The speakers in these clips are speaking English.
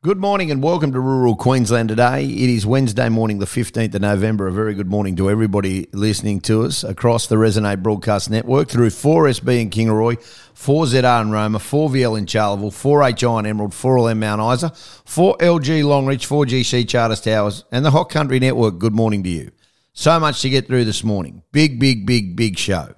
Good morning and welcome to rural Queensland today. It is Wednesday morning, the 15th of November. A very good morning to everybody listening to us across the Resonate Broadcast Network through 4SB in Kingaroy, 4ZR in Roma, 4VL in Charleville, 4HI in Emerald, 4LM Mount Isa, 4LG Longreach, 4GC Charters Towers, and the Hot Country Network. Good morning to you. So much to get through this morning. Big, big, big, big show.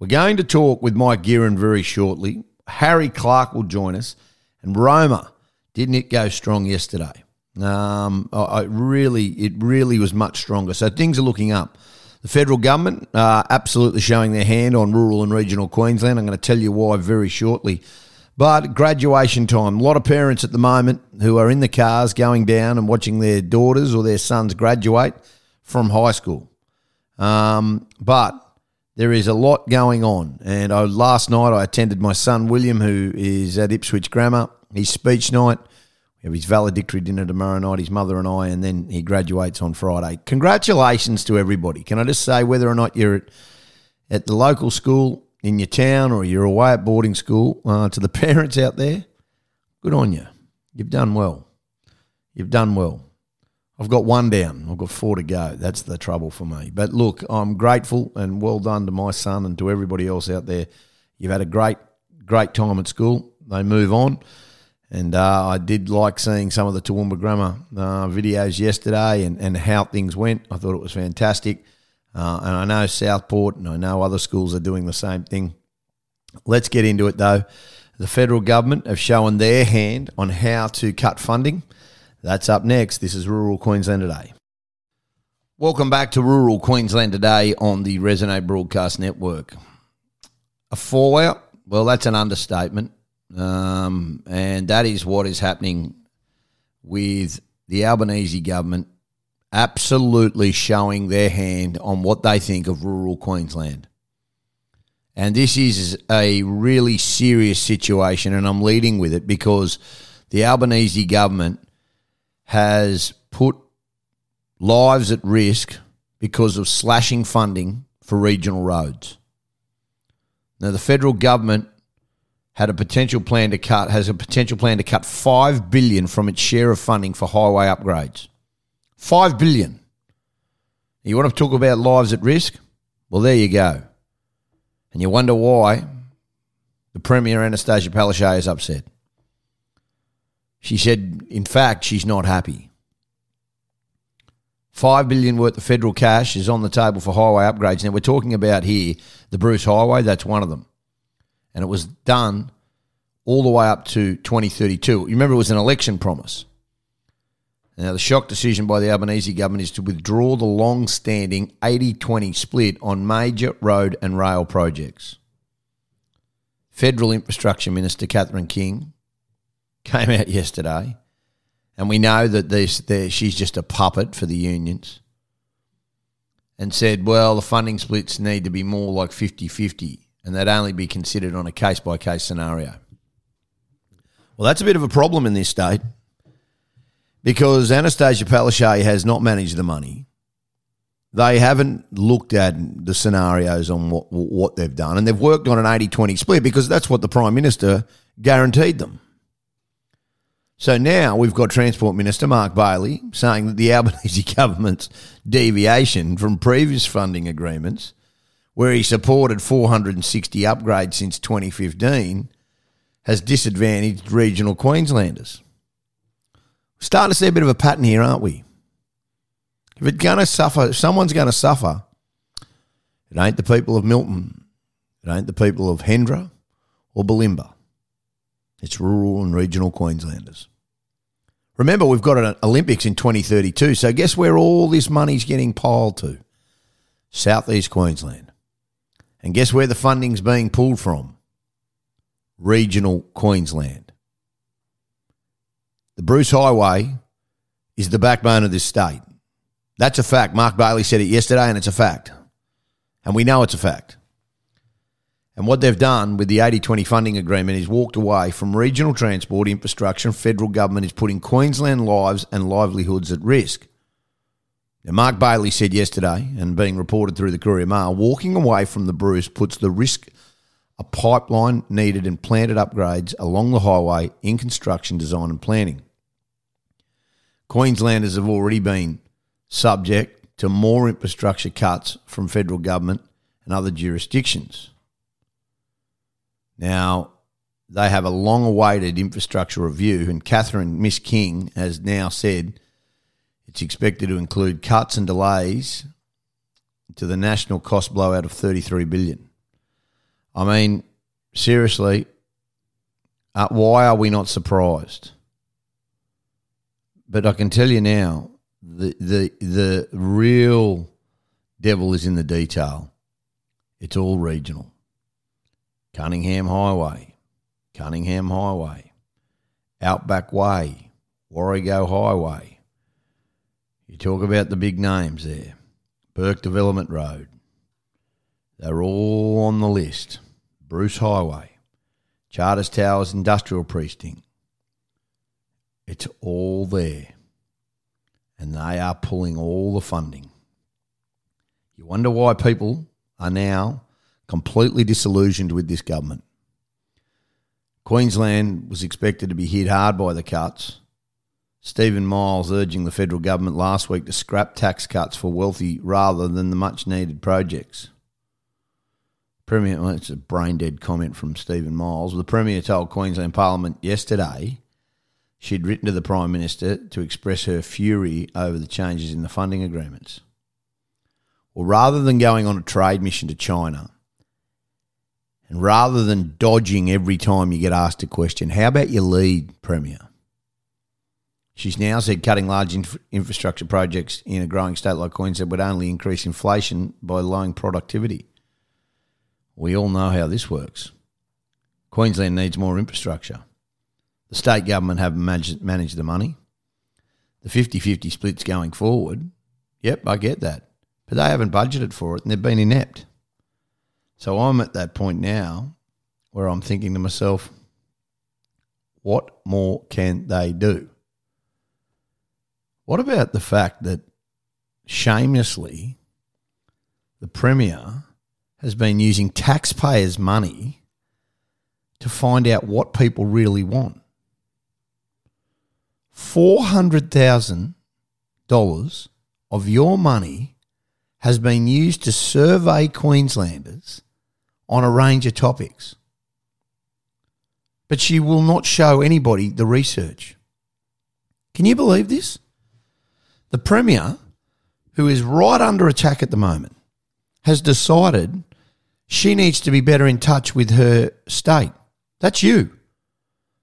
We're going to talk with Mike Geurin very shortly. Harry Clarke will join us, and Roma didn't it go strong yesterday? Um, I, really, it really was much stronger. So things are looking up. The federal government are absolutely showing their hand on rural and regional Queensland. I'm going to tell you why very shortly. But graduation time. A lot of parents at the moment who are in the cars going down and watching their daughters or their sons graduate from high school. Um, but there is a lot going on. And I, last night I attended my son William, who is at Ipswich Grammar, his speech night. We have his valedictory dinner tomorrow night, his mother and I, and then he graduates on Friday. Congratulations to everybody. Can I just say, whether or not you're at, at the local school in your town or you're away at boarding school, uh, to the parents out there, good on you. You've done well. You've done well. I've got one down. I've got four to go. That's the trouble for me. But look, I'm grateful and well done to my son and to everybody else out there. You've had a great, great time at school. They move on. And uh, I did like seeing some of the Toowoomba Grammar uh, videos yesterday and, and how things went. I thought it was fantastic. Uh, and I know Southport and I know other schools are doing the same thing. Let's get into it though. The federal government have shown their hand on how to cut funding. That's up next. This is Rural Queensland Today. Welcome back to Rural Queensland Today on the Resonate Broadcast Network. A fallout? Well, that's an understatement. Um, and that is what is happening with the Albanese government absolutely showing their hand on what they think of rural Queensland. And this is a really serious situation, and I'm leading with it because the Albanese government has put lives at risk because of slashing funding for regional roads. Now, the federal government had a potential plan to cut has a potential plan to cut 5 billion from its share of funding for highway upgrades. 5 billion. You want to talk about lives at risk? Well, there you go. And you wonder why the Premier Anastasia Palaszczuk is upset. She said, in fact, she's not happy. Five billion worth of federal cash is on the table for highway upgrades. Now we're talking about here the Bruce Highway. That's one of them and it was done all the way up to 2032. You remember it was an election promise. Now, the shock decision by the Albanese government is to withdraw the long standing 80 20 split on major road and rail projects. Federal Infrastructure Minister Catherine King came out yesterday, and we know that this, she's just a puppet for the unions, and said, well, the funding splits need to be more like 50 50 and they'd only be considered on a case by case scenario. Well, that's a bit of a problem in this state because Anastasia Palaszczuk has not managed the money. They haven't looked at the scenarios on what, what they've done, and they've worked on an 80 20 split because that's what the Prime Minister guaranteed them. So now we've got Transport Minister Mark Bailey saying that the Albanese government's deviation from previous funding agreements where he supported 460 upgrades since 2015, has disadvantaged regional Queenslanders. We're starting to see a bit of a pattern here, aren't we? If it's going to suffer, if someone's going to suffer, it ain't the people of Milton, it ain't the people of Hendra or Bulimba. It's rural and regional Queenslanders. Remember, we've got an Olympics in 2032, so guess where all this money's getting piled to? Southeast Queensland. And guess where the funding's being pulled from? Regional Queensland. The Bruce Highway is the backbone of this state. That's a fact. Mark Bailey said it yesterday, and it's a fact. And we know it's a fact. And what they've done with the 80 20 funding agreement is walked away from regional transport infrastructure. Federal government is putting Queensland lives and livelihoods at risk. Now, Mark Bailey said yesterday, and being reported through the Courier Mail, walking away from the Bruce puts the risk a pipeline needed and planted upgrades along the highway in construction design and planning. Queenslanders have already been subject to more infrastructure cuts from federal government and other jurisdictions. Now, they have a long awaited infrastructure review, and Catherine Miss King has now said it's expected to include cuts and delays to the national cost blowout of 33 billion. I mean, seriously, uh, why are we not surprised? But I can tell you now, the the the real devil is in the detail. It's all regional. Cunningham Highway, Cunningham Highway, Outback Way, Warrego Highway. You talk about the big names there. Burke Development Road. They're all on the list. Bruce Highway, Charters Towers Industrial Precinct. It's all there. And they are pulling all the funding. You wonder why people are now completely disillusioned with this government. Queensland was expected to be hit hard by the cuts. Stephen Miles urging the federal government last week to scrap tax cuts for wealthy rather than the much needed projects. Premier, well, it's a brain dead comment from Stephen Miles. The Premier told Queensland Parliament yesterday she'd written to the Prime Minister to express her fury over the changes in the funding agreements. Well, rather than going on a trade mission to China, and rather than dodging every time you get asked a question, how about you lead, Premier? She's now said cutting large inf- infrastructure projects in a growing state like Queensland would only increase inflation by lowering productivity. We all know how this works. Queensland needs more infrastructure. The state government haven't managed, managed the money. The 50 50 split's going forward. Yep, I get that. But they haven't budgeted for it and they've been inept. So I'm at that point now where I'm thinking to myself, what more can they do? What about the fact that shamelessly the Premier has been using taxpayers' money to find out what people really want? $400,000 of your money has been used to survey Queenslanders on a range of topics. But she will not show anybody the research. Can you believe this? The Premier, who is right under attack at the moment, has decided she needs to be better in touch with her state. That's you.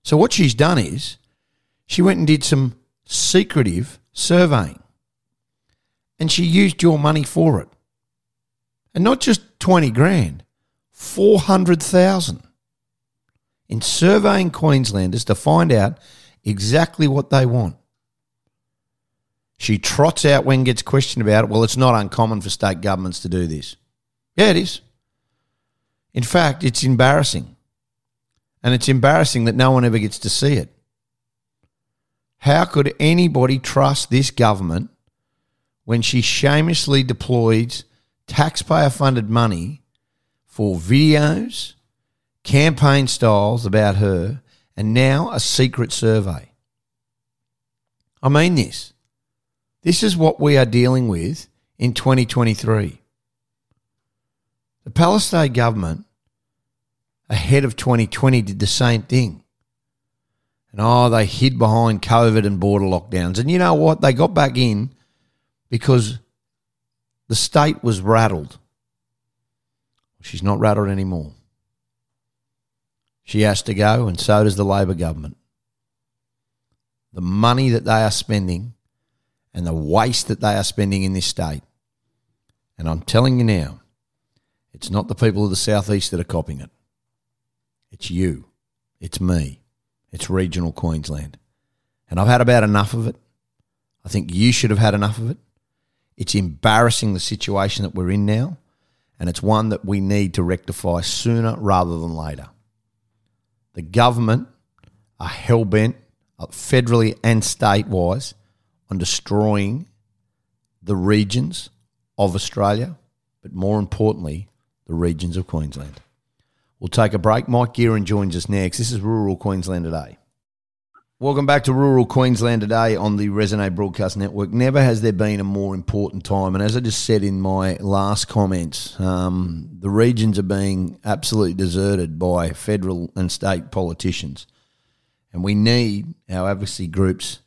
So, what she's done is she went and did some secretive surveying and she used your money for it. And not just 20 grand, 400,000 in surveying Queenslanders to find out exactly what they want. She trots out when gets questioned about it. Well, it's not uncommon for state governments to do this. Yeah, it is. In fact, it's embarrassing. And it's embarrassing that no one ever gets to see it. How could anybody trust this government when she shamelessly deploys taxpayer funded money for videos, campaign styles about her, and now a secret survey. I mean this. This is what we are dealing with in 2023. The Palestine government, ahead of 2020, did the same thing. And oh, they hid behind COVID and border lockdowns. And you know what? They got back in because the state was rattled. She's not rattled anymore. She has to go, and so does the Labor government. The money that they are spending and the waste that they are spending in this state. And I'm telling you now, it's not the people of the southeast that are copying it. It's you. It's me. It's regional Queensland. And I've had about enough of it. I think you should have had enough of it. It's embarrassing the situation that we're in now and it's one that we need to rectify sooner rather than later. The government are hell bent, uh, federally and state wise, on destroying the regions of Australia, but more importantly, the regions of Queensland. We'll take a break. Mike Geurin joins us next. This is Rural Queensland today. Welcome back to rural Queensland today on the Resonate Broadcast Network. Never has there been a more important time, and as I just said in my last comments, um, the regions are being absolutely deserted by federal and state politicians, and we need our advocacy groups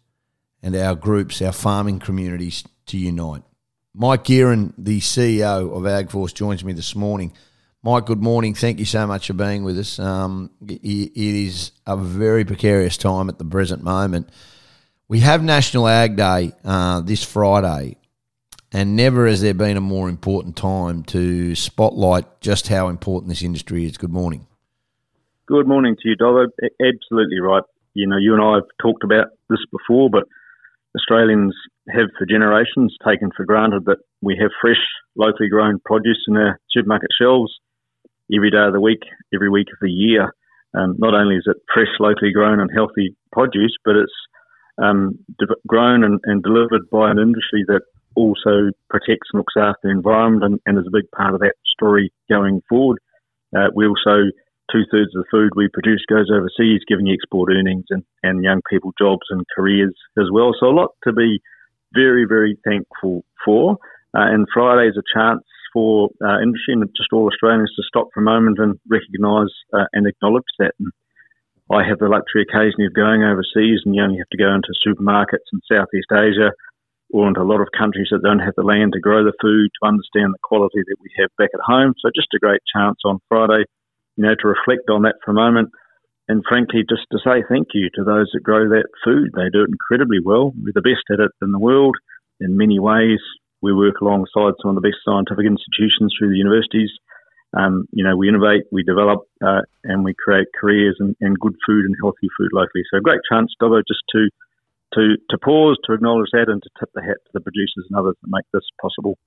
and our groups, our farming communities, to unite. Mike Geurin, the CEO of AgForce, joins me this morning. Mike, good morning. Thank you so much for being with us. Um, it is a very precarious time at the present moment. We have National Ag Day uh, this Friday, and never has there been a more important time to spotlight just how important this industry is. Good morning. Good morning to you, Dobbo. Absolutely right. You know, you and I have talked about this before, but Australians have for generations taken for granted that we have fresh, locally grown produce in our supermarket shelves every day of the week, every week of the year. Um, not only is it fresh, locally grown and healthy produce, but it's um, de- grown and, and, delivered by an industry that also protects and looks after the environment and, and is a big part of that story going forward. Uh, we also, two thirds of the food we produce goes overseas, giving export earnings and, and young people jobs and careers as well. So a lot to be very, very thankful for. Uh, and Friday is a chance for uh, industry and just all Australians to stop for a moment and recognise uh, and acknowledge that. And I have the luxury occasionally of going overseas, and you only have to go into supermarkets in Southeast Asia or into a lot of countries that don't have the land to grow the food to understand the quality that we have back at home. So just a great chance on Friday, you know, to reflect on that for a moment. And frankly, just to say thank you to those that grow that food. They do it incredibly well. We're the best at it in the world in many ways we work alongside some of the best scientific institutions through the universities. Um, you know, we innovate, we develop, uh, and we create careers and, and, good food and healthy food locally. So, a great chance, Dobbo, just to to to pause, to acknowledge that, and to tip the hat to the producers and others that make this possible.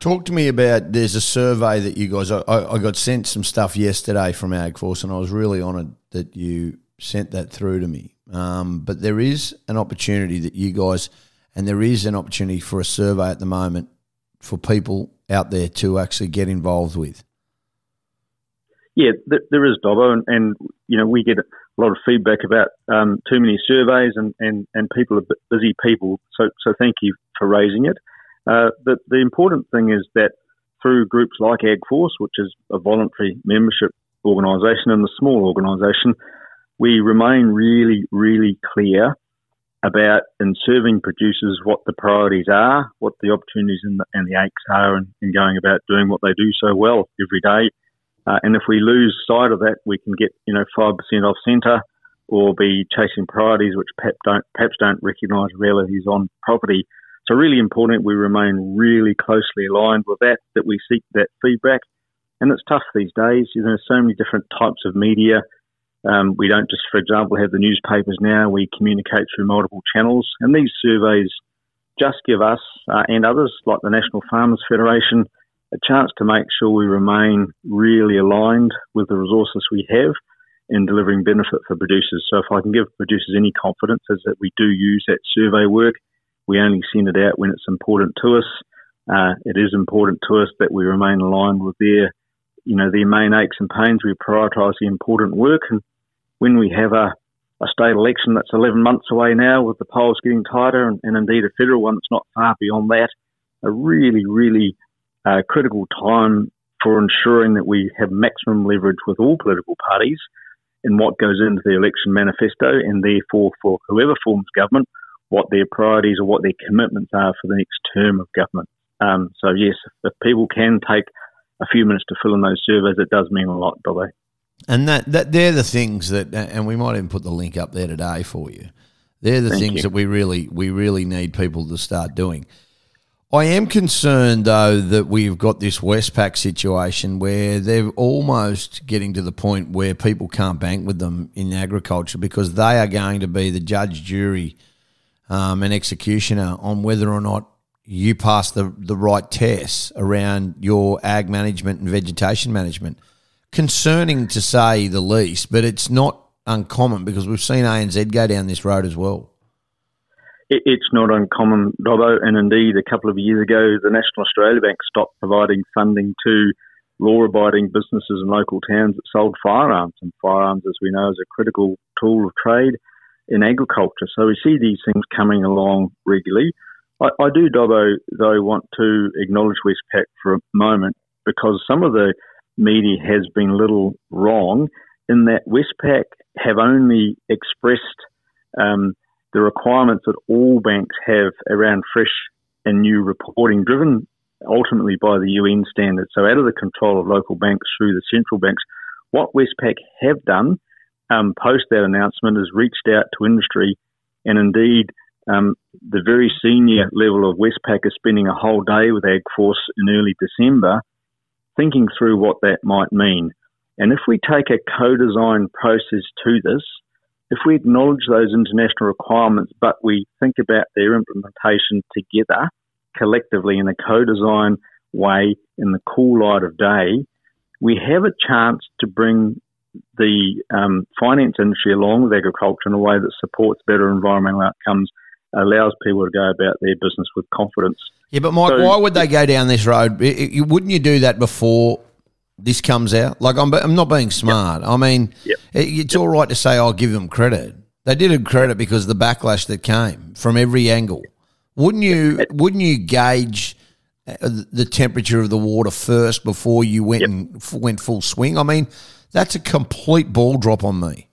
Talk to me about. There's a survey that you guys. I, I got sent some stuff yesterday from AgForce, and I was really honoured that you sent that through to me. Um, but there is an opportunity that you guys and there is an opportunity for a survey at the moment for people out there to actually get involved with. Yeah, there is, Dobbo, and, and, you know we get a lot of feedback about um, too many surveys, and, and, and people are busy people. So so thank you for raising it. Uh, the the important thing is that through groups like AgForce, which is a voluntary membership organisation and a small organisation, we remain really really clear about in serving producers what the priorities are, what the opportunities and the, and the aches are, and, and, going about doing what they do so well every day. Uh, and if we lose sight of that, we can get you know five percent off centre, or be chasing priorities which perhaps don't perhaps don't recognise realities on property. So really important we remain really closely aligned with that, that we seek that feedback. And it's tough these days. There's so many different types of media um, we don't just, for example, have the newspapers now. We communicate through multiple channels, and these surveys just give us uh, and others, like the National Farmers Federation, a chance to make sure we remain really aligned with the resources we have in delivering benefit for producers. So, if I can give producers any confidence, is that we do use that survey work. We only send it out when it's important to us. Uh, it is important to us that we remain aligned with their you know, their main aches and pains. We prioritise the important work. And when we have a, a state election that's 11 months away now, with the polls getting tighter, and, and indeed a federal one that's not far beyond that, a really, really uh, critical time for ensuring that we have maximum leverage with all political parties in what goes into the election manifesto, and therefore for whoever forms government, what their priorities or what their commitments are for the next term of government. Um, so yes, if people can take a few minutes to fill in those surveys, it does mean a lot, Bobby. And that, that they're the things that, and we might even put the link up there today for you. They're the Thank things you. that we really we really need people to start doing. I am concerned though that we've got this Westpac situation where they're almost getting to the point where people can't bank with them in agriculture because they are going to be the judge, jury, um, and executioner on whether or not you pass the, the right tests around your ag management and vegetation management. Concerning to say the least, but it's not uncommon because we've seen ANZ go down this road as well. It's not uncommon, Dobbo, and indeed, a couple of years ago, the National Australia Bank stopped providing funding to law abiding businesses in local towns that sold firearms. And firearms, as we know, is a critical tool of trade. In agriculture. So we see these things coming along regularly. I, I do, Dobbo, though, want to acknowledge Westpac for a moment because some of the media has been a little wrong in that Westpac have only expressed um, the requirements that all banks have around fresh and new reporting, driven ultimately by the UN standards. So out of the control of local banks through the central banks. What Westpac have done um, post that announcement has reached out to industry, and indeed um, the very senior level of Westpac is spending a whole day with AgForce in early December, thinking through what that might mean. And if we take a co-design process to this, if we acknowledge those international requirements, but we think about their implementation together, collectively in a co-design way in the cool light of day, we have a chance to bring the um, finance industry along with agriculture in a way that supports better environmental outcomes, allows people to go about their business with confidence. Yeah, but Mike, so, why would they go down this road? Wouldn't you do that before this comes out? Like, I'm, I'm not being smart. Yep. I mean, yep. it's yep. all right to say I'll give them credit. They did a credit because the backlash that came from every angle. Wouldn't you? Wouldn't you gauge uh, the temperature of the water first before you went and went full swing? I mean, that's a complete ball drop on me.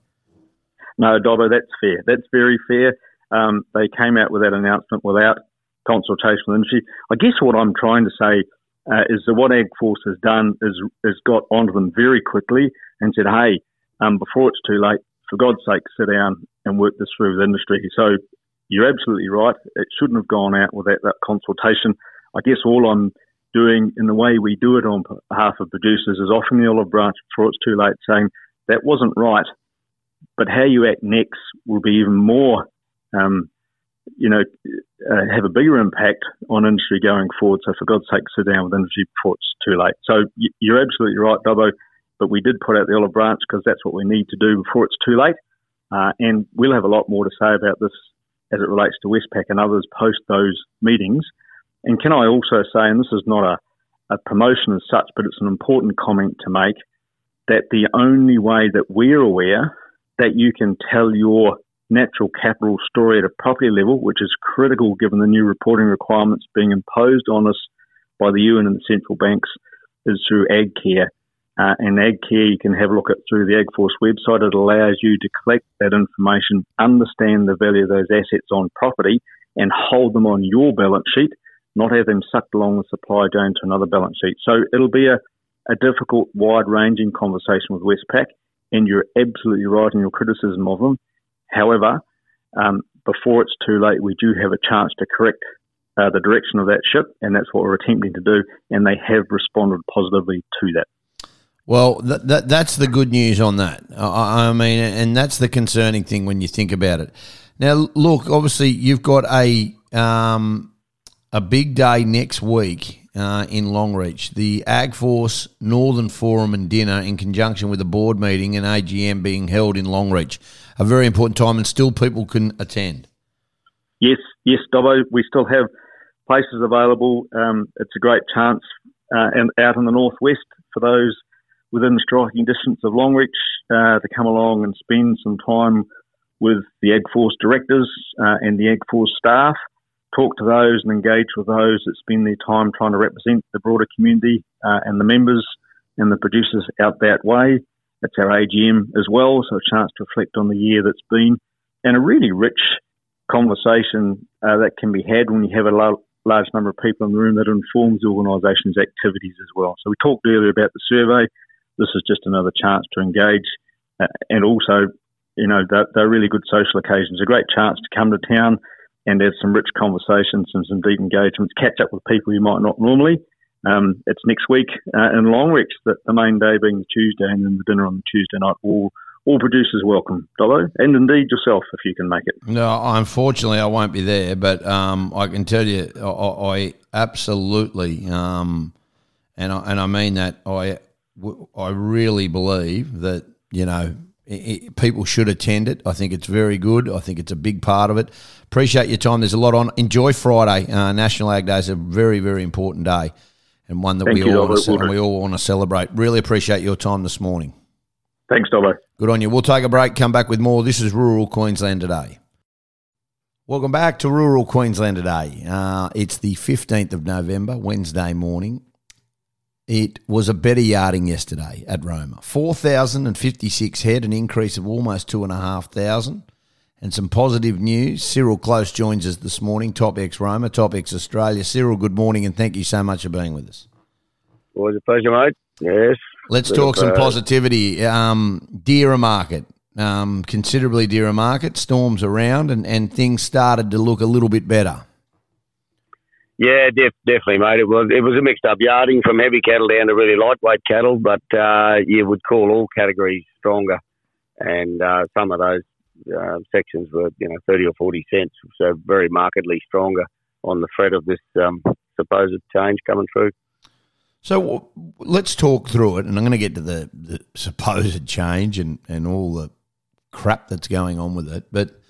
No, Dobbo, that's fair. That's very fair. Um, they came out with that announcement without consultation with industry. I guess what I'm trying to say uh, is that what AgForce has done is is got onto them very quickly and said, "Hey, um, before it's too late, for God's sake, sit down and work this through with industry." So you're absolutely right. It shouldn't have gone out without that consultation. I guess all I'm doing in the way we do it on behalf of producers is offering the olive branch before it's too late, saying that wasn't right, but how you act next will be even more, um, you know, uh, have a bigger impact on industry going forward. So for God's sake, sit down with industry before it's too late. So you're absolutely right, Dobbo, but we did put out the olive branch because that's what we need to do before it's too late. Uh, and we'll have a lot more to say about this as it relates to Westpac and others post those meetings. And can I also say, and this is not a, a promotion as such, but it's an important comment to make, that the only way that we're aware that you can tell your natural capital story at a property level, which is critical given the new reporting requirements being imposed on us by the UN and the central banks, is through AgCare. Uh, and AgCare, you can have a look at through the AgForce website. It allows you to collect that information, understand the value of those assets on property, and hold them on your balance sheet, not have them sucked along the supply chain to another balance sheet. So it'll be a, a difficult, wide ranging conversation with Westpac, and you're absolutely right in your criticism of them. However, um, before it's too late, we do have a chance to correct uh, the direction of that ship, and that's what we're attempting to do, and they have responded positively to that. Well, that, that, that's the good news on that. I, I, mean, and that's the concerning thing when you think about it. Now, look, obviously, you've got a um, a big day next week uh, in Longreach, the AgForce Northern Forum and dinner in conjunction with a board meeting and AGM being held in Longreach. A very important time, and still people can attend. Yes, yes, Dobbo. We still have places available. Um, it's a great chance uh, and out in the northwest for those within striking distance of Longreach uh, to come along and spend some time with the AgForce directors uh, and the AgForce staff, talk to those and engage with those that spend their time trying to represent the broader community uh, and the members and the producers out that way. It's our AGM as well, so a chance to reflect on the year that's been and a really rich conversation uh, that can be had when you have a lo- large number of people in the room that informs the organisation's activities as well. So we talked earlier about the survey this is just another chance to engage. Uh, and also, you know, they're, they're, really good social occasions. A great chance to come to town and have some rich conversations and some deep engagements, catch up with people you might not normally. Um, it's next week uh, in Longreach, the, the main day being the Tuesday, and then the dinner on the Tuesday night. All all producers welcome, Dobbo, and indeed yourself if you can make it. No, unfortunately, I won't be there, but um, I can tell you, I, I absolutely, um, and I, and I mean that I I really believe that you know it, people should attend it. I think it's very good. I think it's a big part of it. Appreciate your time. There's a lot on. Enjoy Friday. Uh, National Ag Day is a very very important day, and one that we all want to, we all want to celebrate. Really appreciate your time this morning. Thanks, Dobbo. Good on you. We'll take a break, come back with more. This is Rural Queensland Today. Welcome back to Rural Queensland Today. Uh, it's the 15th of November, Wednesday morning. It was a better yarding yesterday at Roma. 4,056 head, an increase of almost 2,500. And some positive news. Cyril Close joins us this morning, Top X Roma, Top X Australia. Cyril, good morning and thank you so much for being with us. Always a pleasure, mate. Yes. Let's talk some positivity. Um, dearer market, um, considerably dearer market, storms around, and, and things started to look a little bit better. Yeah, def- definitely, mate. It was it was a mixed up yarding from heavy cattle down to really lightweight cattle, but uh, you would call all categories stronger, and uh, some of those uh, sections were you know thirty or forty cents, so very markedly stronger on the threat of this um, supposed change coming through. So let's talk through it, and I'm going to get to the, the supposed change and, and all the crap that's going on with it. But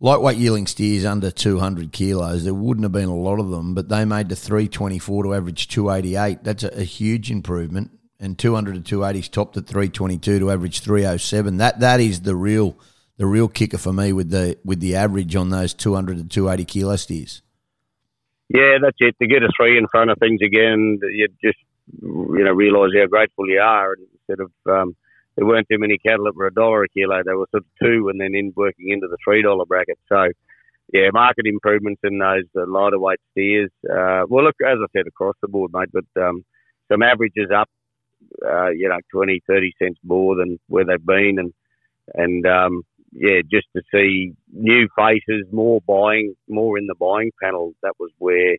lightweight yearling steers under 200 kilos, there wouldn't have been a lot of them, but they made the 324 to average 288. That's a, a huge improvement. And 200 to 280s topped at 322 to average 307. That that is the real the real kicker for me with the with the average on those 200 to 280 kilo steers. Yeah, that's it. To get a three in front of things again, you just you know realise how grateful you are instead of um, there weren't too many cattle that were a dollar a kilo. They were sort of two, and then in working into the three dollar bracket. So, yeah, market improvements in those lighter weight steers. Uh, well, look, as I said, across the board, mate, but um, some averages up, uh, you know, 20, 30 cents more than where they've been, and and um, yeah, just to see new faces, more buying, more in the buying panel. That was where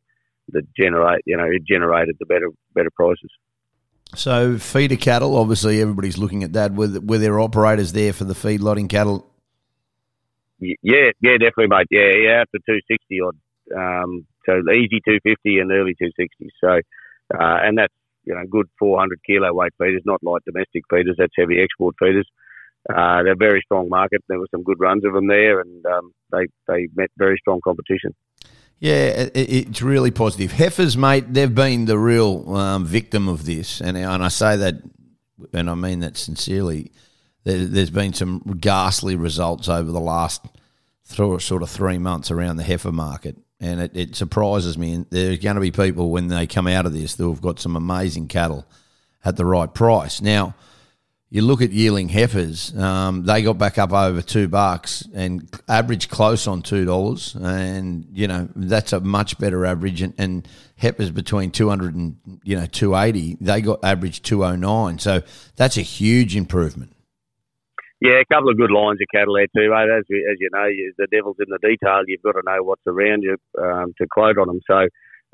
the generate, you know, it generated the better better prices. So feeder cattle, obviously everybody's looking at that. Were, were there operators there for the feedlotting cattle? Yeah, yeah, definitely, mate. Yeah, yeah, up to two sixty odd. Um, so easy two fifty and early two sixty. So, uh, and that's you know good four hundred kilo weight feeders, not light domestic feeders. That's heavy export feeders. Uh, they're very strong market. There were some good runs of them there, and um, they they met very strong competition. Yeah, it's really positive. Heifers, mate, they've been the real um, victim of this, and and I say that, and I mean that sincerely. There, has been some ghastly results over the last sort of three months around the heifer market, and it, it surprises me. And there's going to be people when they come out of this that have got some amazing cattle at the right price. Now, you look at yearling heifers, um, they got back up over two bucks and average close on two dollars, and you know that's a much better average. And, and heifers between two hundred and you know two eighty, they got average two oh nine, so that's a huge improvement. Yeah, a couple of good lines of cattle there too, mate. As, as you know, the devil's in the detail. You've got to know what's around you um, to quote on them. So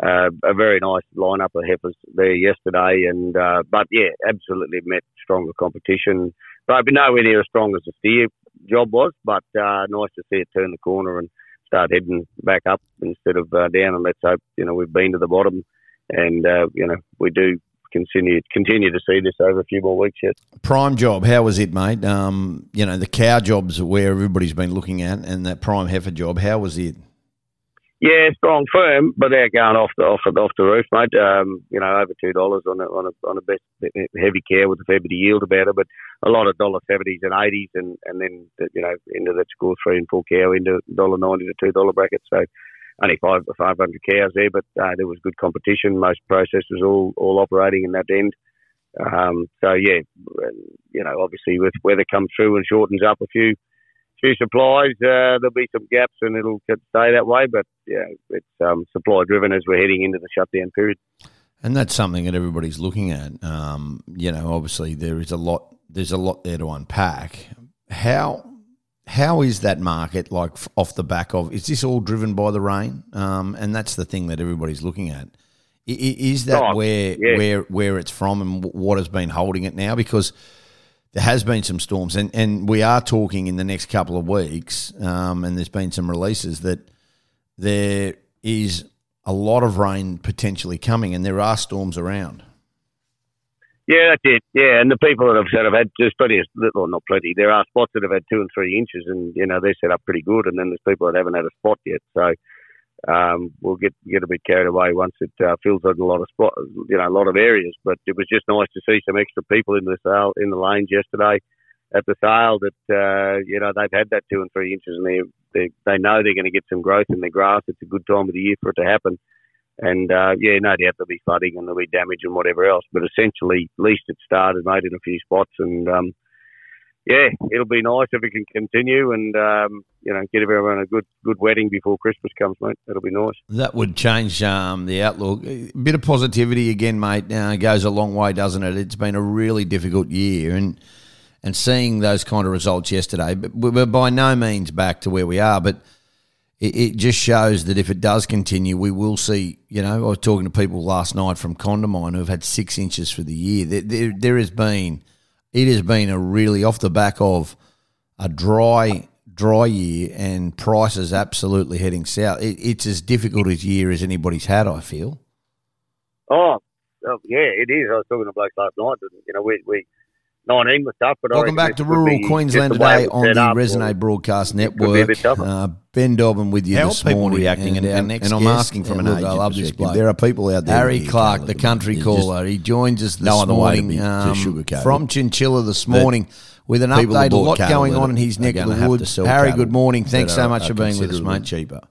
uh, a very nice lineup of heifers there yesterday, and uh, but yeah, absolutely met stronger competition. But nowhere near as strong as the steer job was, but uh, nice to see it turn the corner and start heading back up instead of uh, down. And let's hope you know we've been to the bottom, and uh, you know we do continue continue to see this over a few more weeks yet. Prime job, how was it, mate? Um, you know the cow jobs where everybody's been looking at, and that prime heifer job, how was it? Yeah, strong firm, but they're going off the off the, off the roof, mate. Um, you know, over two dollars on a on a on a best heavy care with a fair bit of yield about it, but a lot of dollar seventies and eighties, and and then you know into that score three and four cow into dollar ninety to two dollar bracket. So only five five hundred cows there, but uh, there was good competition. Most processors all all operating in that end. Um, so yeah, you know, obviously with weather comes through and shortens up a few few supplies. Uh, there'll be some gaps, and it'll stay that way. But yeah, it's um, supply driven as we're heading into the shutdown period. And that's something that everybody's looking at. Um, you know, obviously there is a lot. There's a lot there to unpack. How how is that market like off the back of? Is this all driven by the rain? Um, and that's the thing that everybody's looking at. Is that oh, where yeah. where where it's from and what has been holding it now? Because there has been some storms, and, and we are talking in the next couple of weeks, um, and there's been some releases that there is a lot of rain potentially coming, and there are storms around. Yeah, that's it. Yeah, and the people that have sort of had there's plenty of well, not plenty. There are spots that have had two and three inches, and you know they're set up pretty good. And then there's people that haven't had a spot yet. So um, we'll get get a bit carried away once it uh, fills out a lot of spot, you know, a lot of areas. But it was just nice to see some extra people in the sale in the lanes yesterday. at the sale that uh, you know they've had that two and three inches, and they they, they know they're going to get some growth in the grass. It's a good time of the year for it to happen. And uh, yeah, no doubt there'll be flooding and there'll be damage and whatever else. But essentially, at least it started, made in a few spots, and um, yeah, it'll be nice if we can continue and um, you know get everyone a good good wedding before Christmas comes, mate. That'll be nice. That would change um, the outlook. A bit of positivity again, mate, uh, goes a long way, doesn't it? It's been a really difficult year, and and seeing those kind of results yesterday, but we're by no means back to where we are, but. It, it just shows that if it does continue, we will see. You know, I was talking to people last night from Condamine who have had six inches for the year. There, there, there has been it has been a really off the back of a dry dry year and prices absolutely heading south. It, it's as difficult a year as anybody's had. I feel. Oh, oh, yeah, it is. I was talking to blokes last night. And, you know, we, we 19 was tough. But Welcome back to rural Queensland today on the Resonate Broadcast Network. Uh, ben Dobbin with you How this morning. reacting? And, And our next and I'm guest, asking from and an look, I love this bloke. There are people out there. Harry Clarke, the country He's caller. He joins us this No other way to morning be- um, sugarcoat from. Chinchilla this But morning with an people update. A lot going on in his neck of the woods. Harry, good morning. Thanks so much for being with us, mate. cheaper.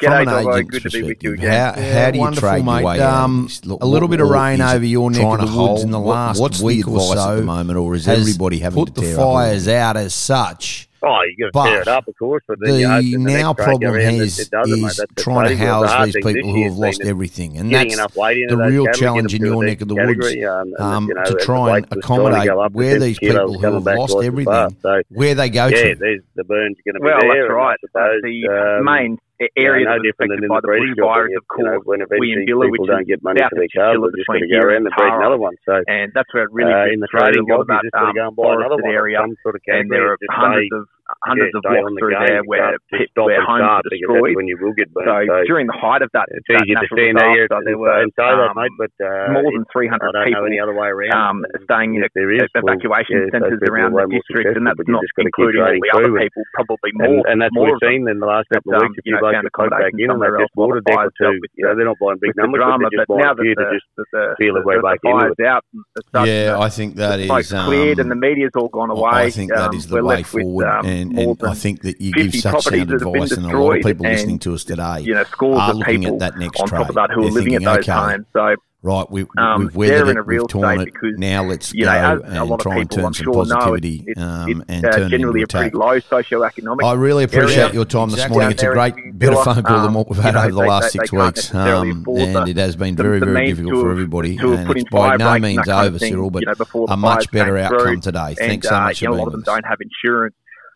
From G'day, an Dobbo. agent's Good to be with you again. How, Yeah, how do you wonderful, trade your way Um. Look, a little what- bit of rain over your neck of the woods hold? in the last what's week the or advice at so the moment, or is everybody having put to the tear up fires bit? out as such. Oh, you got But to tear it up, of course. But then The you hope that the now next trade problem go is it doesn't, mate. the trying to thing. Well, the house these people who have lost everything, and that's enough weight into the real challenge in your neck of the woods category, um, and, um, you know, to try and weight was trying to accommodate where these people who have lost everything, where they go to. there's, the burn's are going to be there. Well, that's right. suppose, the um, main yeah, areas no different by the breeding job, virus, you of know, course, when eventually in Billa, people which don't get money for their Chinchilla they're just going to go around and breed another one. So and that's where it really uh, in the trading a lot job, of that you just got to um, go and buy another one area. some sort of And there are hundreds of hundreds yeah, of stay blocks on the through game. there where pit, where homes are destroyed. when you will get burnt. So So during the height of that, it's that easy to natural stand there disaster, there and, were and that, um, mate, but uh, more than 300 I don't people know any other way around. um, staying in If there is, well, evacuation yeah, centres people around the more district, and that's not just got to keep including all the other people, probably more. and that's what we've seen in the last couple of um, weeks. If you you know, like found to poke back in and they've just else while bought a the deck or fires dealt two, with you know, they're not buying big with the numbers, but drama, they're just but now buying that few the, to just feel the, their way back in. into fire's it. out, and as such, Yeah, I think that is the is. cleared and um, the media's all gone away. I think that um, the way forward, um, and, and I think that you give such sound that have been advice, and a lot of people and, listening to us today you know, are looking people at that next on trade. top of that who They're are living thinking, at those okay, homes. So right, we, um, we've weathered it, we've torn it. because, Now let's you go know, and try and people, turn I'm some sure positivity it's, um, it's and uh, turn it generally into a pretty low socioeconomic I really appreciate area. your time this Exactly. morning. It's a great bit phone call than um, what we've you had know, over the last they- six they weeks, um, and it has been the- very, the very difficult for everybody. And it's by no means that kind of over, Cyril, but you know, a much better outcome today. Thanks so much you know, for a lot of them don't have insurance.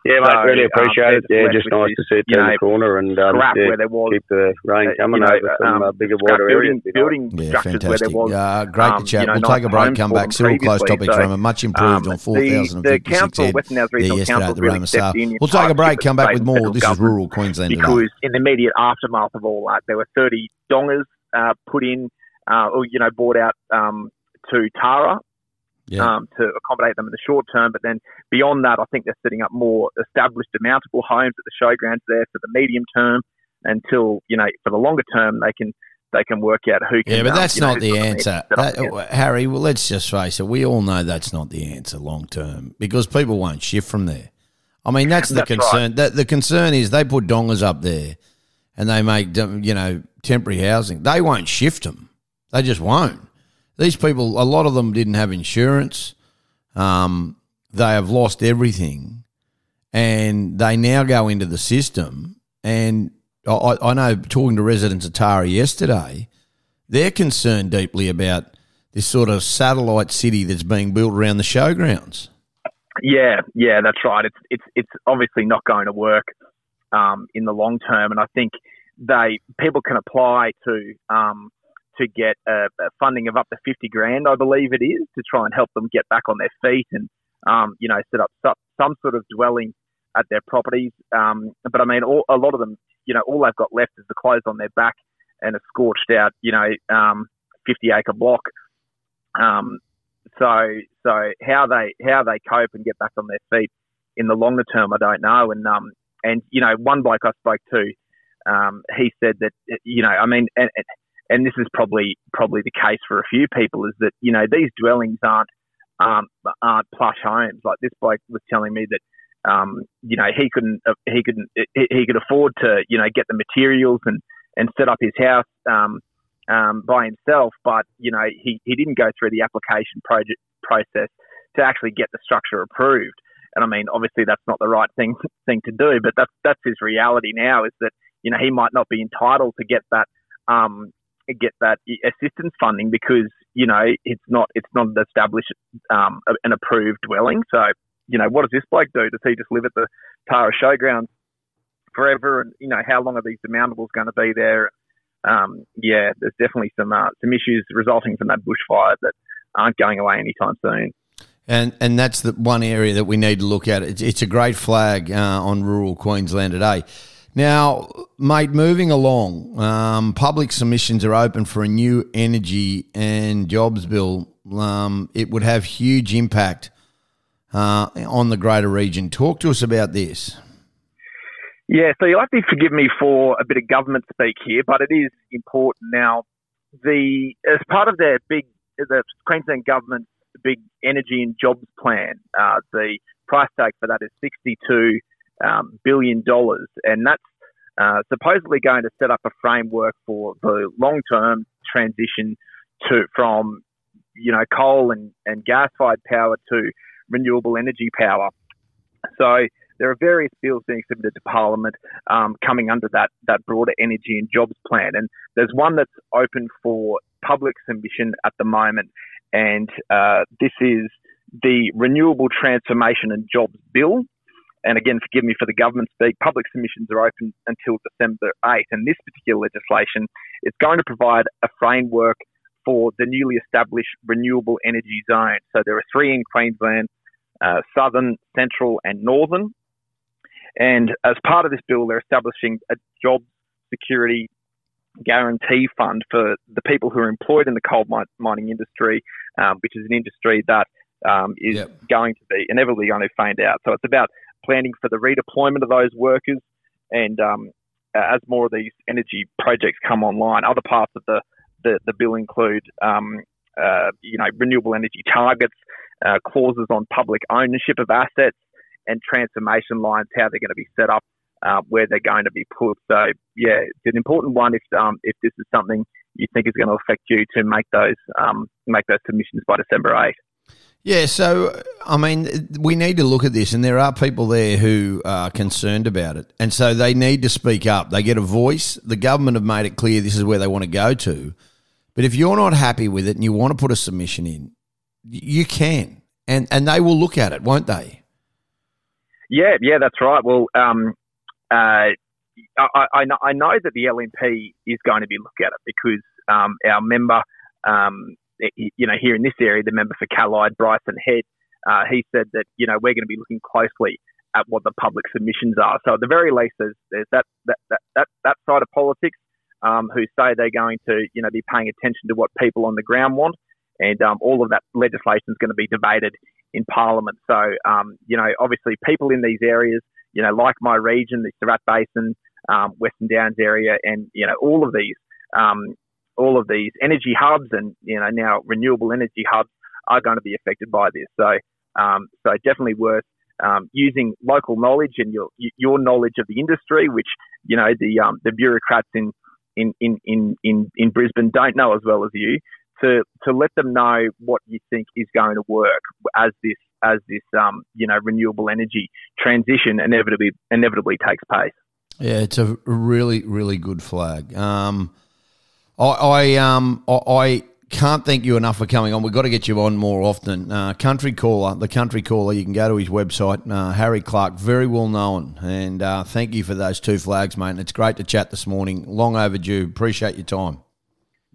Yeah, mate, So, really um, appreciate it. Yeah, just just nice with to see it you turn know, the corner and um, yeah, where there was keep the rain uh, coming you know, over some um, uh, bigger, water wider building, areas. you know. building Yeah, structures where there fantastic. was Uh, great um, to chat. you know, we'll take a break, come back. them Cyril, close previously. topics So, Roma. Much improved um, on 4,056 the, the council, head Western there yesterday at the really Roma Star. in. in We'll take a break, come back with more. This is Rural Queensland today. because in the immediate aftermath of all that, there were 30 dongas uh, put in, uh, or you know, bought out um, to Tara Yeah. um, to accommodate them in the short term. But then beyond that, I think they're setting up more established demountable homes at the showgrounds there for the medium term until you know for the longer term they can they can work out who can. Yeah, but um, that's know, not who's the answer. means set up That- Harry, well, let's just face it. We all know that's not the answer long term because people won't shift from there. I mean, that's the That's right. concern. That the concern is they put dongas up there, and they make you know temporary housing. They won't shift them. They just won't. These people, a lot of them didn't have insurance. Um, they have lost everything, and they now go into the system. And I, I know talking to residents of Tara yesterday, they're concerned deeply about this sort of satellite city that's being built around the showgrounds. Yeah, yeah, that's right. It's it's it's obviously not going to work um, in the long term, and I think they people can apply to um, to get a, a funding of up to fifty grand, I believe it is, to try and help them get back on their feet and um, you know set up some, some sort of dwelling at their properties. Um, but I mean, all, a lot of them, you know, all they've got left is the clothes on their back and a scorched out, you know, um, fifty acre block. Um, so so how they how they cope and get back on their feet in the longer term, I don't know. And um and you know one bloke I spoke to, um, he said that you know I mean and, and and this is probably probably the case for a few people is that you know these dwellings aren't um, aren't plush homes. Like this bloke was telling me that um, you know he couldn't uh, he couldn't he could afford to you know get the materials and and set up his house um, um, by himself, but you know he, he didn't go through the application project process to actually get the structure approved. And I mean, obviously that's not the right thing thing to do, but that's that's his reality now. Is that you know he might not be entitled to get that um, get that assistance funding because you know it's not it's not an established um, an approved dwelling. So you know what does this bloke do? Does he just live at the Tara Showgrounds forever? And you know how long are these demountables going to be there? Um, yeah, there's definitely some uh, some issues resulting from that bushfire that aren't going away anytime soon. And and that's the one area that we need to look at. It's, it's a great flag uh, on rural Queensland today. Now, mate, moving along, um, public submissions are open for a new energy and jobs bill. Um, it would have huge impact uh, on the greater region. Talk to us about this. Yeah, so you'll have to forgive me for a bit of government speak here, but it is important now. The as part of their big, the Queensland government's big energy and jobs plan, uh, the price tag for that is sixty-two um, billion dollars, and that's uh, supposedly going to set up a framework for the long-term transition to from you know coal and, and gas-fired power to renewable energy power. So there are various bills being submitted to Parliament um, coming under that that broader energy and jobs plan, and there's one that's open for public submission at the moment, and uh, this is the Renewable Transformation and Jobs Bill. And again, forgive me for the government speak, public submissions are open until December 8. And this particular legislation is going to provide a framework for the newly established renewable energy zone. So there are three in Queensland uh, Southern, Central, and Northern. And as part of this bill, they're establishing a job security guarantee fund for the people who are employed in the coal mining industry, um, which is an industry that um, is yep. going to be inevitably going to fade out. So it's about planning for the redeployment of those workers, and um, as more of these energy projects come online, other parts of the the, the bill include um, uh, you know renewable energy targets, uh, clauses on public ownership of assets, and transformation lines, how they're going to be set up, uh, where they're going to be put. So yeah, it's an important one if um, if this is something you think is going to affect you to make those um, make those submissions by December 8. Yeah, so I mean, we need to look at this, and there are people there who are concerned about it, and so they need to speak up. They get a voice. The government have made it clear this is where they want to go to, but if you're not happy with it and you want to put a submission in, you can, and and they will look at it, won't they? Yeah, yeah, that's right. Well, um, uh, I, I, know, I know that the LNP is going to be looking at it because um, our member, um, you know, here in this area, the member for Callide, Bryson Head, uh, he said that you know we're going to be looking closely at what the public submissions are. So at the very least, there's, there's that, that, that, that, that side of politics um, who say they're going to you know be paying attention to what people on the ground want, and um, all of that legislation is going to be debated in Parliament. So, um, you know, obviously people in these areas, you know, like my region, the Surat Basin, um, Western Downs area, and you know, all of these, um, all of these energy hubs, and you know, now renewable energy hubs are going to be affected by this. So, um, so definitely worth um, using local knowledge and your your knowledge of the industry, which you know the um, the bureaucrats in in, in, in, in, in Brisbane don't know as well as you to to let them know what you think is going to work as this as this um, you know renewable energy transition inevitably inevitably takes place. Yeah, it's a really really good flag. Um, I I um I, can't thank you enough for coming on. We've got to get you on more often. Uh, country caller, the country caller. You can go to his website, uh, Harry Clarke, very well known. And uh, thank you for those two flags, mate. It's great to chat this morning. Long overdue. Appreciate your time.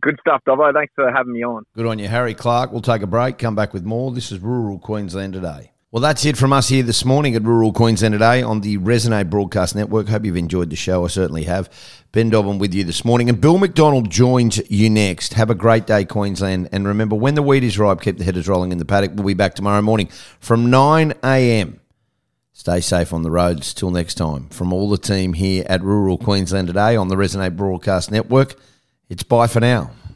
Good stuff, Dobbo. Thanks for having me on. Good on you, Harry Clarke. We'll take a break, come back with more. This is Rural Queensland Today. Well, that's it from us here this morning at Rural Queensland Today on the Resonate Broadcast Network. Hope you've enjoyed the show. I certainly have. Ben Dobbin with you this morning. And Bill McDonald joins you next. Have a great day, Queensland. And remember, when the wheat is ripe, keep the headers rolling in the paddock. We'll be back tomorrow morning from 9 a.m. Stay safe on the roads. Till next time. From all the team here at Rural Queensland Today on the Resonate Broadcast Network, it's bye for now.